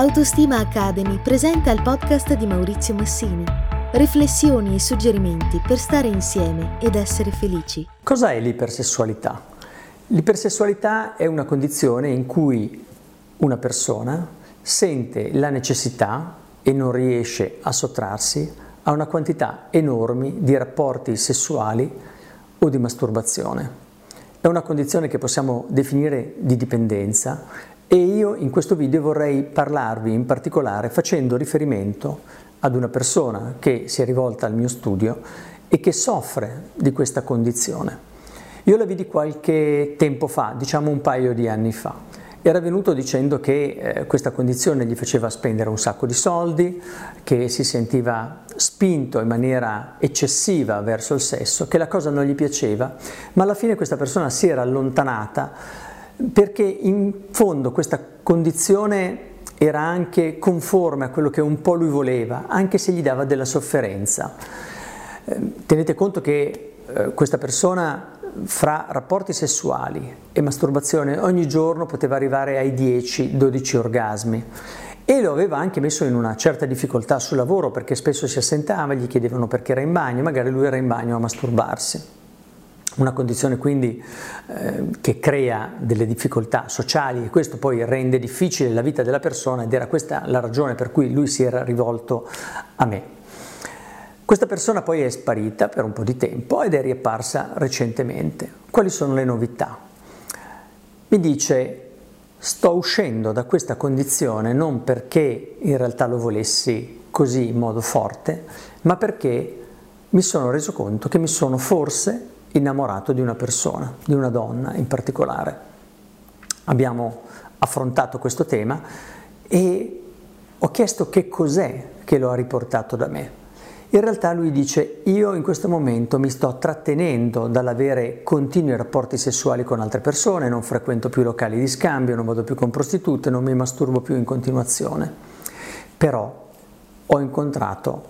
Autostima Academy presenta il podcast di Maurizio Massini. Riflessioni e suggerimenti per stare insieme ed essere felici. Cos'è l'ipersessualità? L'ipersessualità è una condizione in cui una persona sente la necessità e non riesce a sottrarsi a una quantità enormi di rapporti sessuali o di masturbazione. È una condizione che possiamo definire di dipendenza e io in questo video vorrei parlarvi in particolare facendo riferimento ad una persona che si è rivolta al mio studio e che soffre di questa condizione. Io la vidi qualche tempo fa, diciamo un paio di anni fa. Era venuto dicendo che eh, questa condizione gli faceva spendere un sacco di soldi, che si sentiva spinto in maniera eccessiva verso il sesso, che la cosa non gli piaceva, ma alla fine questa persona si era allontanata perché in fondo questa condizione era anche conforme a quello che un po' lui voleva, anche se gli dava della sofferenza. Eh, tenete conto che eh, questa persona fra rapporti sessuali e masturbazione ogni giorno poteva arrivare ai 10-12 orgasmi e lo aveva anche messo in una certa difficoltà sul lavoro perché spesso si assentava, gli chiedevano perché era in bagno, magari lui era in bagno a masturbarsi una condizione quindi eh, che crea delle difficoltà sociali e questo poi rende difficile la vita della persona ed era questa la ragione per cui lui si era rivolto a me. Questa persona poi è sparita per un po' di tempo ed è riapparsa recentemente. Quali sono le novità? Mi dice sto uscendo da questa condizione non perché in realtà lo volessi così in modo forte, ma perché mi sono reso conto che mi sono forse innamorato di una persona, di una donna in particolare. Abbiamo affrontato questo tema e ho chiesto che cos'è che lo ha riportato da me. In realtà lui dice io in questo momento mi sto trattenendo dall'avere continui rapporti sessuali con altre persone, non frequento più locali di scambio, non vado più con prostitute, non mi masturbo più in continuazione. Però ho incontrato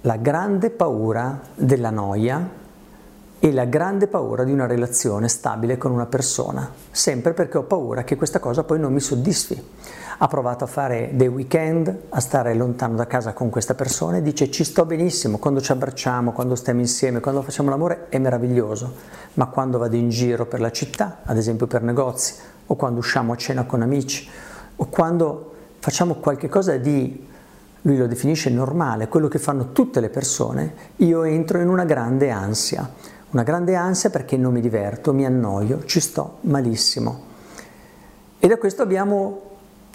la grande paura della noia e la grande paura di una relazione stabile con una persona, sempre perché ho paura che questa cosa poi non mi soddisfi. Ha provato a fare dei weekend, a stare lontano da casa con questa persona e dice ci sto benissimo, quando ci abbracciamo, quando stiamo insieme, quando facciamo l'amore è meraviglioso, ma quando vado in giro per la città, ad esempio per negozi, o quando usciamo a cena con amici, o quando facciamo qualche cosa di lui lo definisce normale, quello che fanno tutte le persone, io entro in una grande ansia una grande ansia perché non mi diverto, mi annoio, ci sto malissimo. E da questo abbiamo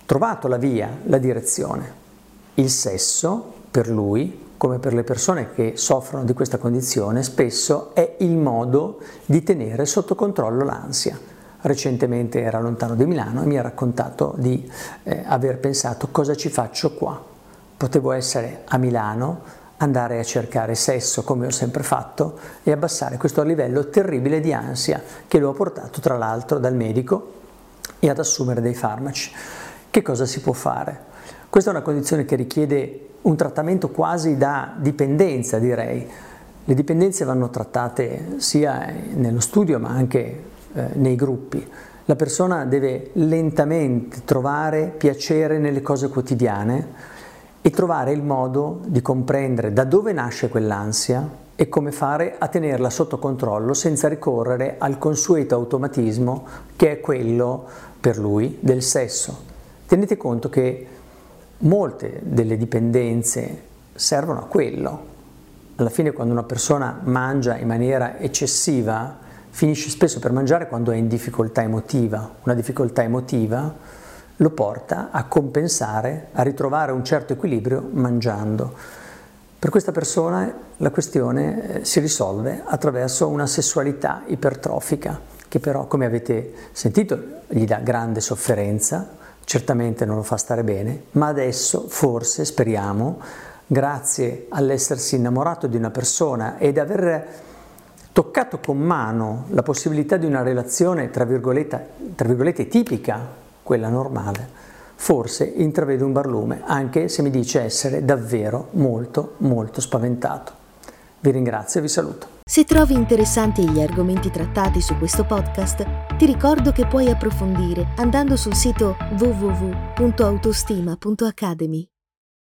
trovato la via, la direzione. Il sesso, per lui, come per le persone che soffrono di questa condizione, spesso è il modo di tenere sotto controllo l'ansia. Recentemente era lontano di Milano e mi ha raccontato di eh, aver pensato cosa ci faccio qua. Potevo essere a Milano, andare a cercare sesso come ho sempre fatto e abbassare questo livello terribile di ansia che lo ha portato tra l'altro dal medico e ad assumere dei farmaci. Che cosa si può fare? Questa è una condizione che richiede un trattamento quasi da dipendenza, direi. Le dipendenze vanno trattate sia nello studio ma anche eh, nei gruppi. La persona deve lentamente trovare piacere nelle cose quotidiane e trovare il modo di comprendere da dove nasce quell'ansia e come fare a tenerla sotto controllo senza ricorrere al consueto automatismo che è quello per lui del sesso. Tenete conto che molte delle dipendenze servono a quello. Alla fine quando una persona mangia in maniera eccessiva finisce spesso per mangiare quando è in difficoltà emotiva. Una difficoltà emotiva lo porta a compensare, a ritrovare un certo equilibrio mangiando. Per questa persona la questione eh, si risolve attraverso una sessualità ipertrofica, che però, come avete sentito, gli dà grande sofferenza, certamente non lo fa stare bene, ma adesso forse, speriamo, grazie all'essersi innamorato di una persona ed aver toccato con mano la possibilità di una relazione, tra virgolette, tra virgolette tipica quella normale, forse intravede un barlume, anche se mi dice essere davvero molto, molto spaventato. Vi ringrazio e vi saluto. Se trovi interessanti gli argomenti trattati su questo podcast, ti ricordo che puoi approfondire andando sul sito www.autostima.academy.